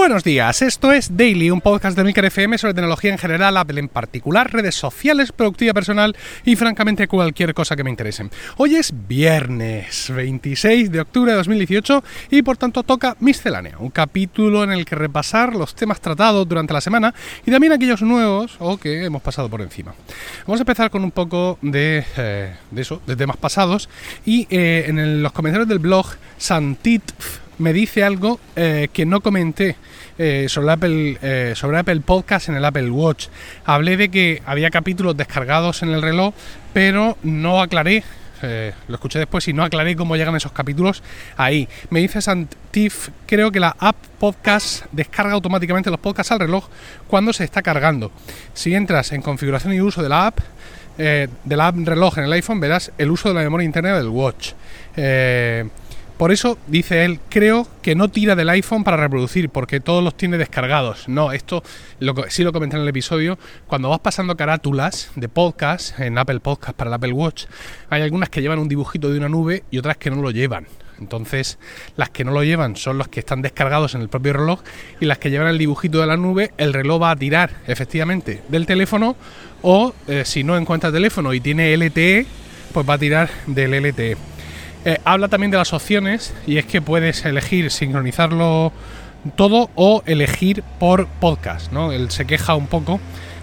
Buenos días, esto es Daily, un podcast de Milker FM sobre tecnología en general, Apple en particular, redes sociales, productividad personal y francamente cualquier cosa que me interese. Hoy es viernes 26 de octubre de 2018 y por tanto toca Miscelánea, un capítulo en el que repasar los temas tratados durante la semana y también aquellos nuevos o que hemos pasado por encima. Vamos a empezar con un poco de, eh, eso, de temas pasados y eh, en los comentarios del blog Santit me dice algo eh, que no comenté eh, sobre, Apple, eh, sobre Apple Podcast en el Apple Watch. Hablé de que había capítulos descargados en el reloj, pero no aclaré. lo escuché después y no aclaré cómo llegan esos capítulos ahí. Me dice Santif, creo que la app podcast descarga automáticamente los podcasts al reloj cuando se está cargando. Si entras en configuración y uso de la app, de la app reloj en el iPhone, verás el uso de la memoria interna del watch. Por eso, dice él, creo que no tira del iPhone para reproducir, porque todos los tiene descargados. No, esto sí lo comenté en el episodio. Cuando vas pasando carátulas de podcast en Apple Podcast para el Apple Watch, hay algunas que llevan un dibujito de una nube y otras que no lo llevan. Entonces, las que no lo llevan son las que están descargados en el propio reloj y las que llevan el dibujito de la nube, el reloj va a tirar efectivamente del teléfono o eh, si no encuentra teléfono y tiene LTE, pues va a tirar del LTE. Eh, habla también de las opciones y es que puedes elegir sincronizarlo todo o elegir por podcast, ¿no? Él se queja un poco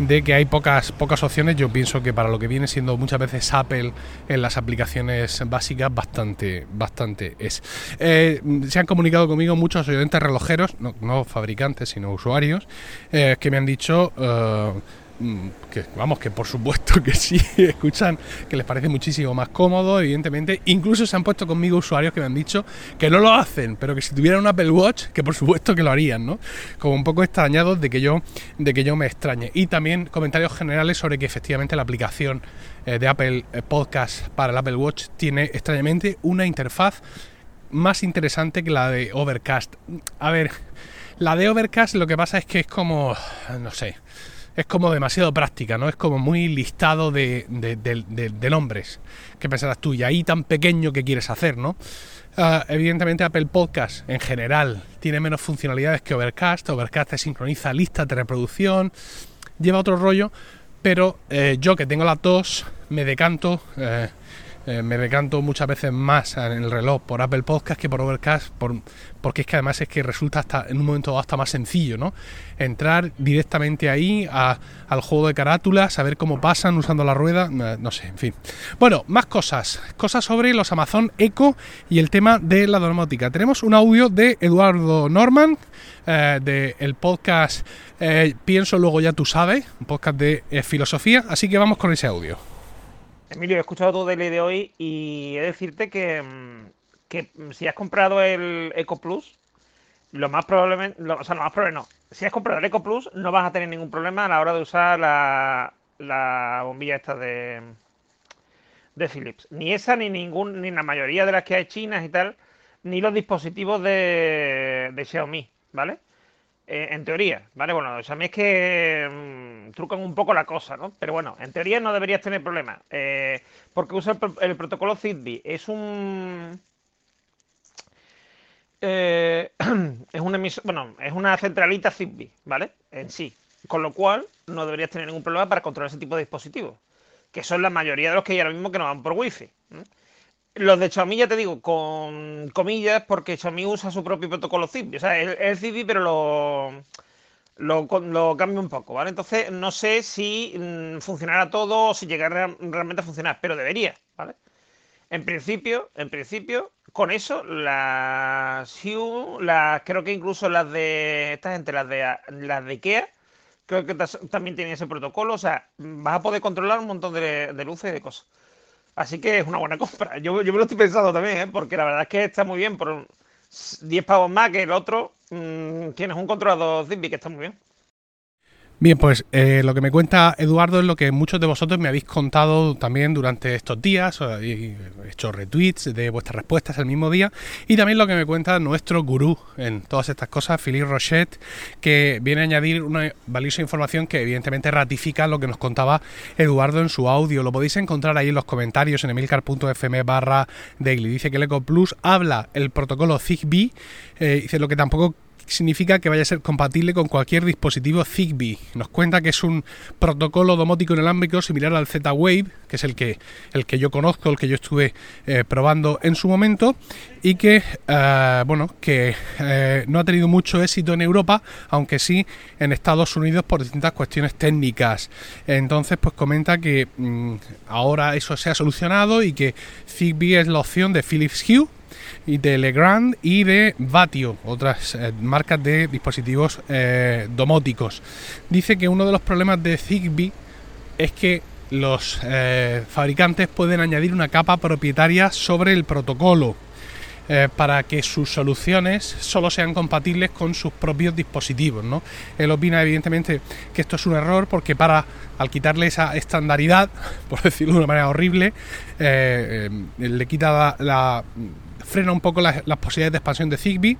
de que hay pocas, pocas opciones. Yo pienso que para lo que viene siendo muchas veces Apple en las aplicaciones básicas, bastante, bastante es. Eh, se han comunicado conmigo muchos oyentes relojeros, no, fabricantes, sino usuarios, eh, que me han dicho que vamos, que por supuesto que sí, escuchan que les parece muchísimo más cómodo, evidentemente. Incluso se han puesto conmigo usuarios que me han dicho que no lo hacen, pero que si tuvieran un Apple Watch, que por supuesto que lo harían, ¿no? Como un poco extrañados de que yo, de que yo me extrañe. Y también comentarios generales sobre que efectivamente la aplicación eh, de Apple eh, Podcast para el Apple Watch tiene extrañamente una interfaz más interesante que la de Overcast. A ver, la de Overcast lo que pasa es que es como, no sé, es como demasiado práctica, ¿no? Es como muy listado de, nombres. ¿Qué pensarás tú? Y ahí tan pequeño que quieres hacer, ¿no? Ah, evidentemente Apple Podcast en general tiene menos funcionalidades que Overcast. Overcast te sincroniza listas de reproducción, lleva otro rollo, pero eh, yo que tengo las dos me decanto eh, eh, me decanto muchas veces más en el reloj por Apple Podcast que por Overcast, porque es que además es que resulta hasta en un momento hasta más sencillo, ¿no? Entrar directamente ahí al juego de carátulas, saber cómo pasan usando la rueda, eh, no sé, en fin. Bueno, más cosas, cosas sobre los Amazon Echo y el tema de la domótica. Tenemos un audio de Eduardo Norman, eh, del podcast Pienso luego ya tú sabes, un podcast de filosofía, así que vamos con ese audio. Emilio, he escuchado tu daily de hoy y he de decirte que, mm, si has comprado el Eco Plus, lo más probablemente, o sea, lo más probable no. Si has comprado el Eco Plus, no vas a tener ningún problema a la hora de usar la, bombilla esta de, de Philips. Ni esa, ni ningún, ni la mayoría de las que hay chinas y tal, ni los dispositivos de, de Xiaomi, ¿vale? Eh, en teoría, ¿vale? Bueno, mí es que mm, trucan un poco la cosa, ¿no? Pero bueno, en teoría no deberías tener problemas. Eh, porque usa el, protocolo Zigbee. Es un. Eh, es una bueno, es una centralita Zigbee, ¿vale? En sí. Con lo cual, no deberías tener ningún problema para controlar ese tipo de dispositivos. Que son la mayoría de los que hay ahora mismo que no van por Wi-Fi. Los de Xiaomi, ya te digo, con comillas, porque Xiaomi usa su propio protocolo Zigbee. O sea, es, el Zigbee, pero lo, lo, cambia un poco, ¿vale? Entonces, no sé si mm, funcionará todo o si llegará realmente a funcionar, pero debería, ¿vale? En principio, en principio, con eso, las Hue, las, creo que incluso las de esta gente, las de las de IKEA, creo que también tienen ese protocolo. O sea, vas a poder controlar un montón de, de luces y de cosas. Así que es una buena compra. Yo, yo me lo estoy pensando también, ¿eh? porque la verdad es que está muy bien. Por 10 pavos más que el otro, mm, tienes un controlador Zigbee que está muy bien. Bien, pues eh, lo que me cuenta Eduardo es lo que muchos de vosotros me habéis contado también durante estos días, he hecho retweets de vuestras respuestas el mismo día, y también lo que me cuenta nuestro gurú en todas estas cosas, Philippe Rochette, que viene a añadir una valiosa información que evidentemente ratifica lo que nos contaba Eduardo en su audio. Lo podéis encontrar ahí en los comentarios en emilcar.fm barra daily. Dice que el Eco Plus habla el protocolo Zigbee, eh, dice lo que tampoco significa que vaya a ser compatible con cualquier dispositivo Zigbee. Nos cuenta que es un protocolo domótico inalámbrico similar al Z-Wave, que es el que, el que yo conozco, el que yo estuve eh, probando en su momento, y que, eh, bueno, que eh, no ha tenido mucho éxito en Europa, aunque sí en Estados Unidos por distintas cuestiones técnicas. Entonces, pues comenta que mm, ahora eso se ha solucionado y que Zigbee es la opción de Philips Hue y de Legrand y de Vatio, otras eh, marcas de dispositivos eh, domóticos. Dice que uno de los problemas de Zigbee es que los eh, fabricantes pueden añadir una capa propietaria sobre el protocolo para que sus soluciones solo sean compatibles con sus propios dispositivos. ¿no? Él opina evidentemente que esto es un error porque para al quitarle esa estandaridad, por decirlo de una manera horrible, le quita la frena un poco las, posibilidades de expansión de Zigbee.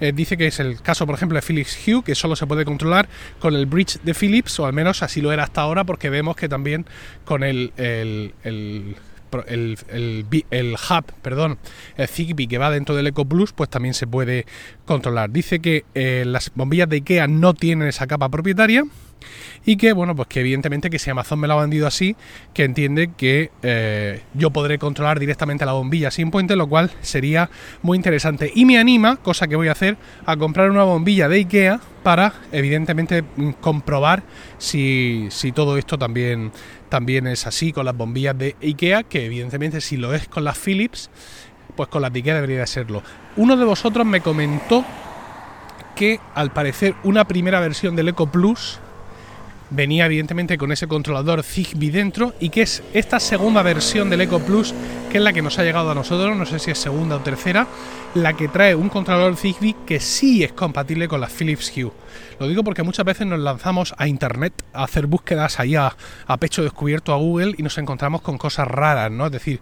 Eh, dice que es el caso, por ejemplo, de Philips Hue, que solo se puede controlar con el bridge de Philips, o al menos así lo era hasta ahora, porque vemos que también con el, el, el hub, perdón, el Zigbee que va dentro del Eco Plus, pues también se puede controlar. Dice que eh, las bombillas de IKEA no tienen esa capa propietaria, y que bueno pues que evidentemente que si Amazon me lo ha vendido así que entiende que eh, yo podré controlar directamente la bombilla sin puente lo cual sería muy interesante. Y me anima cosa que voy a hacer a comprar una bombilla de Ikea para evidentemente mm, comprobar si, si todo esto también también es así con las bombillas de Ikea que evidentemente si lo es con las Philips pues con las de Ikea debería de serlo. Uno de vosotros me comentó que al parecer una primera versión del Eco Plus venía evidentemente con ese controlador Zigbee dentro y que es esta segunda versión del Eco Plus, que es la que nos ha llegado a nosotros, no sé si es segunda o tercera, la que trae un controlador Zigbee que sí es compatible con la Philips Hue. Lo digo porque muchas veces nos lanzamos a internet a hacer búsquedas ahí a, a pecho descubierto a Google y nos encontramos con cosas raras, ¿no? Es decir,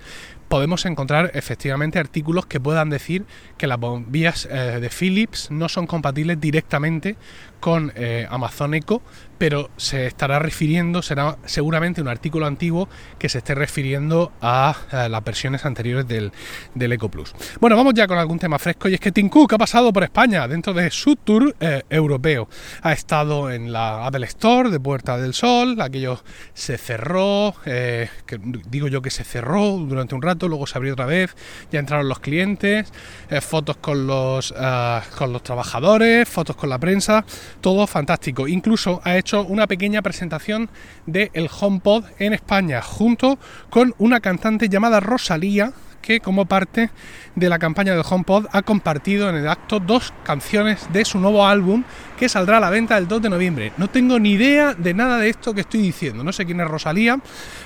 podemos encontrar efectivamente artículos que puedan decir que las bombillas eh, de Philips no son compatibles directamente con eh, Amazon Echo, pero se estará refiriendo, será seguramente un artículo antiguo que se esté refiriendo a, las versiones anteriores del, del, Eco Plus. Bueno, vamos ya con algún tema fresco y es que Tim Cook ha pasado por España dentro de su tour eh, europeo. Ha estado en la Apple Store de Puerta del Sol, aquello se cerró, que digo yo que se cerró durante un rato luego se abrió otra vez, ya entraron los clientes, eh, fotos con los, eh, con los trabajadores, fotos con la prensa, todo fantástico. Incluso ha hecho una pequeña presentación del el HomePod en España, junto con una cantante llamada Rosalía, que como parte de la campaña del HomePod ha compartido en el acto dos canciones de su nuevo álbum que saldrá a la venta el 2 de noviembre. No tengo ni idea de nada de esto que estoy diciendo, no sé quién es Rosalía,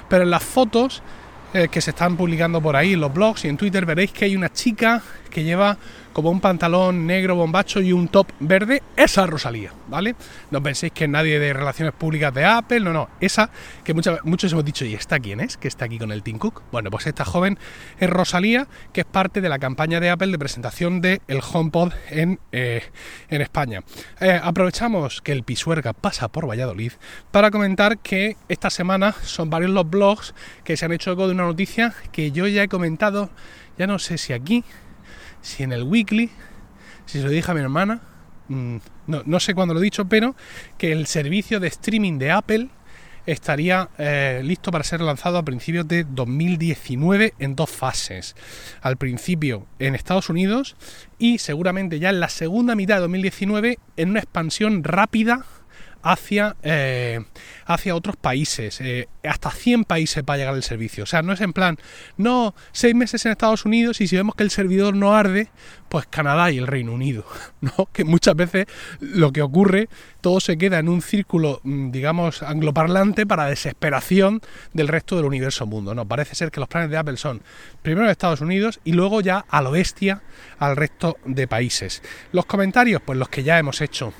pero en las fotos eh, que se están publicando por ahí en los blogs y en Twitter veréis que hay una chica que lleva como un pantalón negro bombacho y un top verde, esa Rosalía, ¿vale? No penséis que nadie de relaciones públicas de Apple, no, no, esa que muchos hemos dicho, ¿y esta quién es? Que está aquí con el Tim Cook. Bueno, pues esta joven es Rosalía, que es parte de la campaña de Apple de presentación del el HomePod en, eh, en España. Eh, aprovechamos que el Pisuerga pasa por Valladolid para comentar que esta semana son varios los blogs que se han hecho eco de una noticia que yo ya he comentado, ya no sé si aquí si en el weekly, si se lo dije a mi hermana, mm, no, sé cuándo lo he dicho, pero que el servicio de streaming de Apple estaría eh, listo para ser lanzado a principios de 2019 en dos fases. Al principio en Estados Unidos y seguramente ya en la segunda mitad de 2019 en una expansión rápida hacia, eh, hacia otros países, eh, hasta 100 países para llegar el servicio. O sea, no es en plan, no, seis meses en Estados Unidos y si vemos que el servidor no arde, pues Canadá y el Reino Unido. ¿no? Que muchas veces lo que ocurre, todo se queda en un círculo, mm, digamos, angloparlante para desesperación del resto del universo mundo. No, parece ser que los planes de Apple son primero Estados Unidos y luego ya a lo bestia al resto de países. Los comentarios, pues los que ya hemos hecho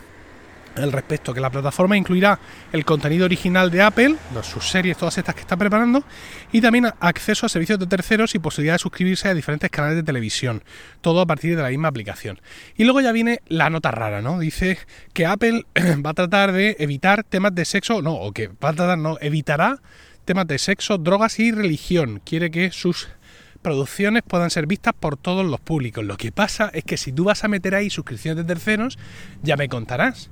al respecto, que la plataforma incluirá el contenido original de Apple, sus series, todas estas que está preparando, y también acceso a servicios de terceros y posibilidad de suscribirse a diferentes canales de televisión, todo a partir de la misma aplicación. Y luego ya viene la nota rara, ¿no? Dice que Apple va a tratar de evitar temas de sexo, no, o que va a tratar, no, evitará temas de sexo, drogas y religión. Quiere que sus producciones puedan ser vistas por todos los públicos. Lo que pasa es que si tú vas a meter ahí suscripciones de terceros, ya me contarás.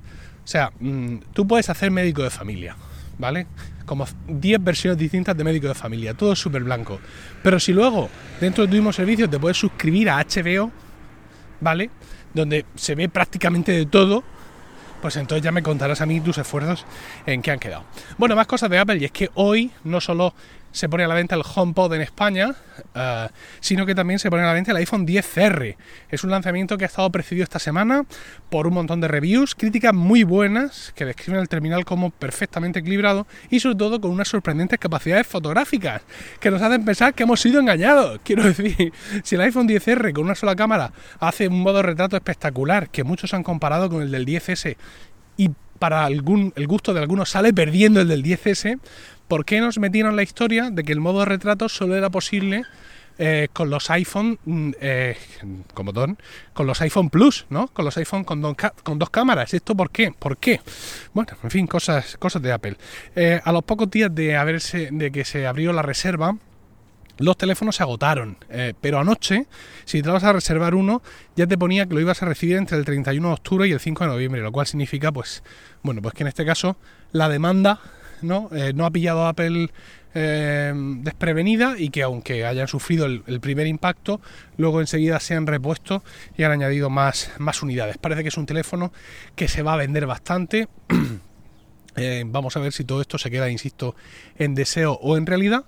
O sea, mm, tú puedes hacer médico de familia, ¿vale? Como 10 versiones distintas de médico de familia, todo súper blanco. Pero si luego, dentro de tu mismo servicio, te puedes suscribir a HBO, ¿vale? Donde se ve prácticamente de todo, pues entonces ya me contarás a mí tus esfuerzos en qué han quedado. Bueno, más cosas de Apple, y es que hoy no solo se pone a la venta el HomePod en España, uh, sino que también se pone a la venta el iPhone 10R. Es un lanzamiento que ha estado precedido esta semana por un montón de reviews, críticas muy buenas que describen el terminal como perfectamente equilibrado y sobre todo con unas sorprendentes capacidades fotográficas que nos hacen pensar que hemos sido engañados. Quiero decir, si el iPhone 10R con una sola cámara hace un modo retrato espectacular que muchos han comparado con el del 10S y para algún, el gusto de algunos sale perdiendo el del 10S, ¿por qué nos metieron la historia de que el modo retrato solo era posible eh, con los iPhone, mm, eh, don, con los iPhone Plus, ¿no? Con los iPhone con, con, dos cámaras. ¿Esto por qué? ¿Por qué? Bueno, en fin, cosas, cosas de Apple. Eh, a los pocos días de haberse, de que se abrió la reserva, los teléfonos se agotaron, eh, pero anoche, si te vas a reservar uno, ya te ponía que lo ibas a recibir entre el 31 de octubre y el 5 de noviembre, lo cual significa, pues, bueno, pues que en este caso la demanda no, eh, no ha pillado a Apple eh, desprevenida y que aunque hayan sufrido el, primer impacto, luego enseguida se han repuesto y han añadido más, más unidades. Parece que es un teléfono que se va a vender bastante. vamos a ver si todo esto se queda, insisto, en deseo o en realidad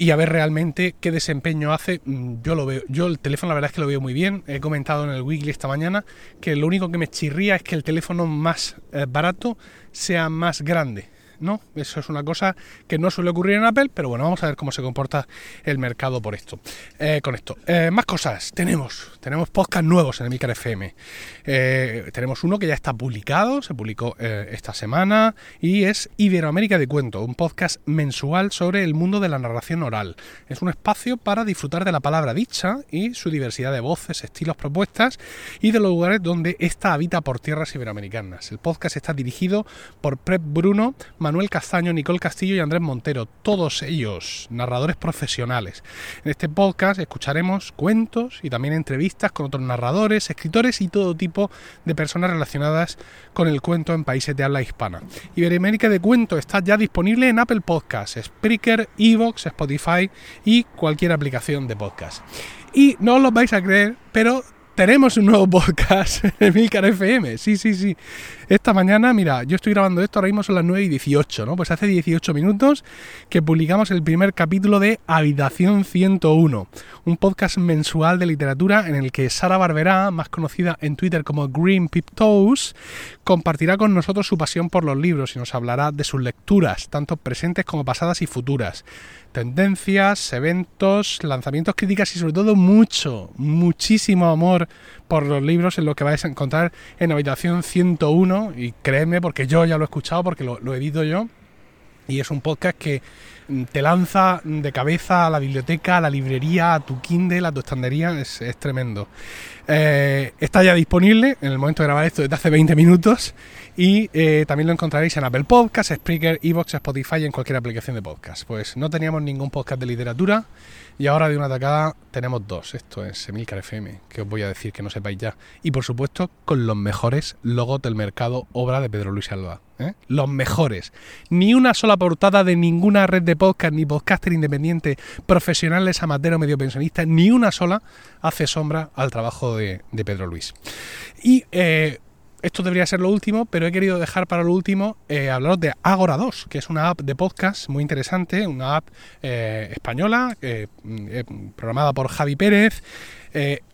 y a ver realmente qué desempeño hace. Mm, yo lo veo, yo el teléfono la verdad es que lo veo muy bien. He comentado en el weekly esta mañana que lo único que me chirría es que el teléfono más eh, barato sea más grande. ¿No? Eso es una cosa que no suele ocurrir en Apple, pero bueno, vamos a ver cómo se comporta el mercado por esto. Eh, con esto. Eh, más cosas. Tenemos, tenemos podcast nuevos en el Micro FM. Eh, tenemos uno que ya está publicado, se publicó esta semana, y es Iberoamérica de Cuento, un podcast mensual sobre el mundo de la narración oral. Es un espacio para disfrutar de la palabra dicha y su diversidad de voces, estilos, propuestas y de los lugares donde ésta habita por tierras iberoamericanas. El podcast está dirigido por Prep Bruno, Manuel Castaño, Nicole Castillo y Andrés Montero, todos ellos narradores profesionales. En este podcast escucharemos cuentos y también entrevistas con otros narradores, escritores y todo tipo de personas relacionadas con el cuento en países de habla hispana. Iberoamérica de Cuento está ya disponible en Apple Podcasts, Spreaker, Evox, Spotify y cualquier aplicación de podcast. Y no os lo vais a creer, pero tenemos un nuevo podcast en Milcar FM. Sí, sí, sí. Esta mañana, mira, yo estoy grabando esto, ahora mismo son las 9 y 18, ¿no? Pues hace 18 minutos que publicamos el primer capítulo de Habitación 101, un podcast mensual de literatura en el que Sara Barberá, más conocida en Twitter como Green Pip Toes, compartirá con nosotros su pasión por los libros y nos hablará de sus lecturas, tanto presentes como pasadas y futuras tendencias, eventos, lanzamientos, críticas y sobre todo mucho, muchísimo amor por los libros en lo que vais a encontrar en Habitación 101 y créeme porque yo ya lo he escuchado porque lo, lo edito yo y es un podcast que te lanza de cabeza a la biblioteca, a la librería, a tu Kindle, a tu estandería, es, tremendo. Eh, está ya disponible en el momento de grabar esto desde hace 20 minutos y eh, también lo encontraréis en Apple Podcasts, Spreaker, Evox, Spotify y en cualquier aplicación de podcast. Pues no teníamos ningún podcast de literatura y ahora de una atacada tenemos dos. Esto es Emilcar FM, que os voy a decir que no sepáis ya. Y por supuesto con los mejores logos del mercado obra de Pedro Luis Alba. ¿eh? Los mejores. Ni una sola portada de ninguna red de podcast, ni podcaster independiente, profesionales, amateur o medio pensionistas, ni una sola hace sombra al trabajo de, Pedro Luis. Y eh, esto debería ser lo último, pero he querido dejar para lo último eh, hablaros de Agora 2, que es una app de podcast muy interesante, una app eh, española, mm, programada por Javi Pérez.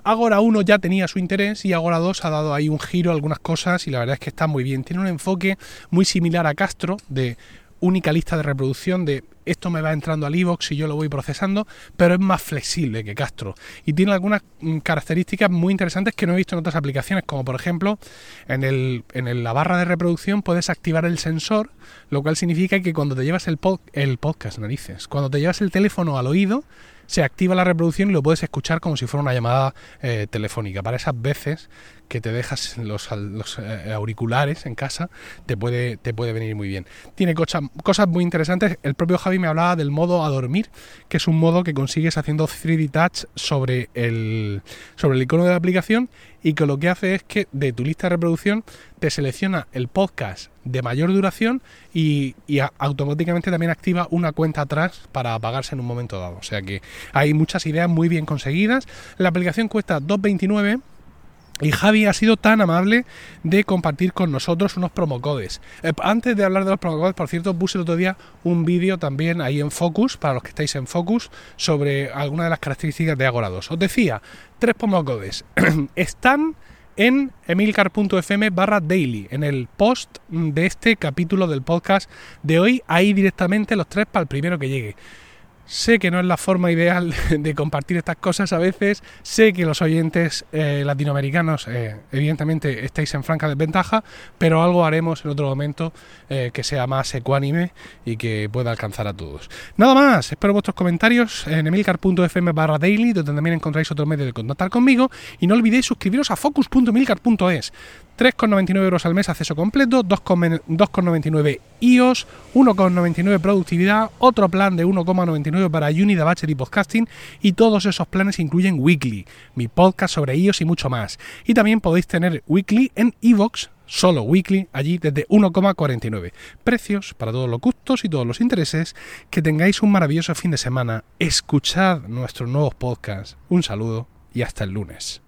Agora 1 ya tenía su interés y Agora 2 ha dado ahí un giro a algunas cosas y la verdad es que está muy bien. Tiene un enfoque muy similar a Castro de única lista de reproducción de esto me va entrando al iVoox y yo lo voy procesando, pero es más flexible que Castro y tiene algunas mm, características muy interesantes que no he visto en otras aplicaciones, como por ejemplo en, el, en la barra de reproducción puedes activar el sensor, lo cual significa que cuando te llevas el, el podcast, narices, cuando te llevas el teléfono al oído, se activa la reproducción y lo puedes escuchar como si fuera una llamada eh, telefónica. Para esas veces que te dejas los, eh, auriculares en casa, te puede, te puede venir muy bien. Tiene cosas muy interesantes. El propio Javi Javi me hablaba del modo a dormir, que es un modo que consigues haciendo 3D Touch sobre el, sobre el icono de la aplicación y que lo que hace es que de tu lista de reproducción te selecciona el podcast de mayor duración y, y automáticamente también activa una cuenta atrás para apagarse en un momento dado. O sea que hay muchas ideas muy bien conseguidas. La aplicación cuesta 2.29 y Javi ha sido tan amable de compartir con nosotros unos promocodes. Eh, antes de hablar de los promocodes, por cierto, puse el otro día un vídeo también ahí en Focus, para los que estáis en Focus, sobre algunas de las características de Agora 2. Os decía, tres promocodes. Están en emilcar.fm barra daily, en el post de este capítulo del podcast de hoy, ahí directamente los tres para el primero que llegue. Sé que no es la forma ideal de compartir estas cosas a veces, sé que los oyentes eh, latinoamericanos eh, evidentemente estáis en franca desventaja, pero algo haremos en otro momento eh, que sea más ecuánime y que pueda alcanzar a todos. Nada más, espero vuestros comentarios en emilcar.fm barra daily, donde también encontráis otro medio de contactar conmigo y no olvidéis suscribiros a focus.emilcar.es. 3,99 euros al mes acceso completo, 2,99 iOS, 1,99 productividad, otro plan de 1,99 para Unida Bachelor y Podcasting y todos esos planes incluyen Weekly, mi podcast sobre iOS y mucho más. Y también podéis tener Weekly en iVoox, solo Weekly, allí desde 1,49. Precios para todos los gustos y todos los intereses. Que tengáis un maravilloso fin de semana. Escuchad nuestros nuevos podcasts. Un saludo y hasta el lunes.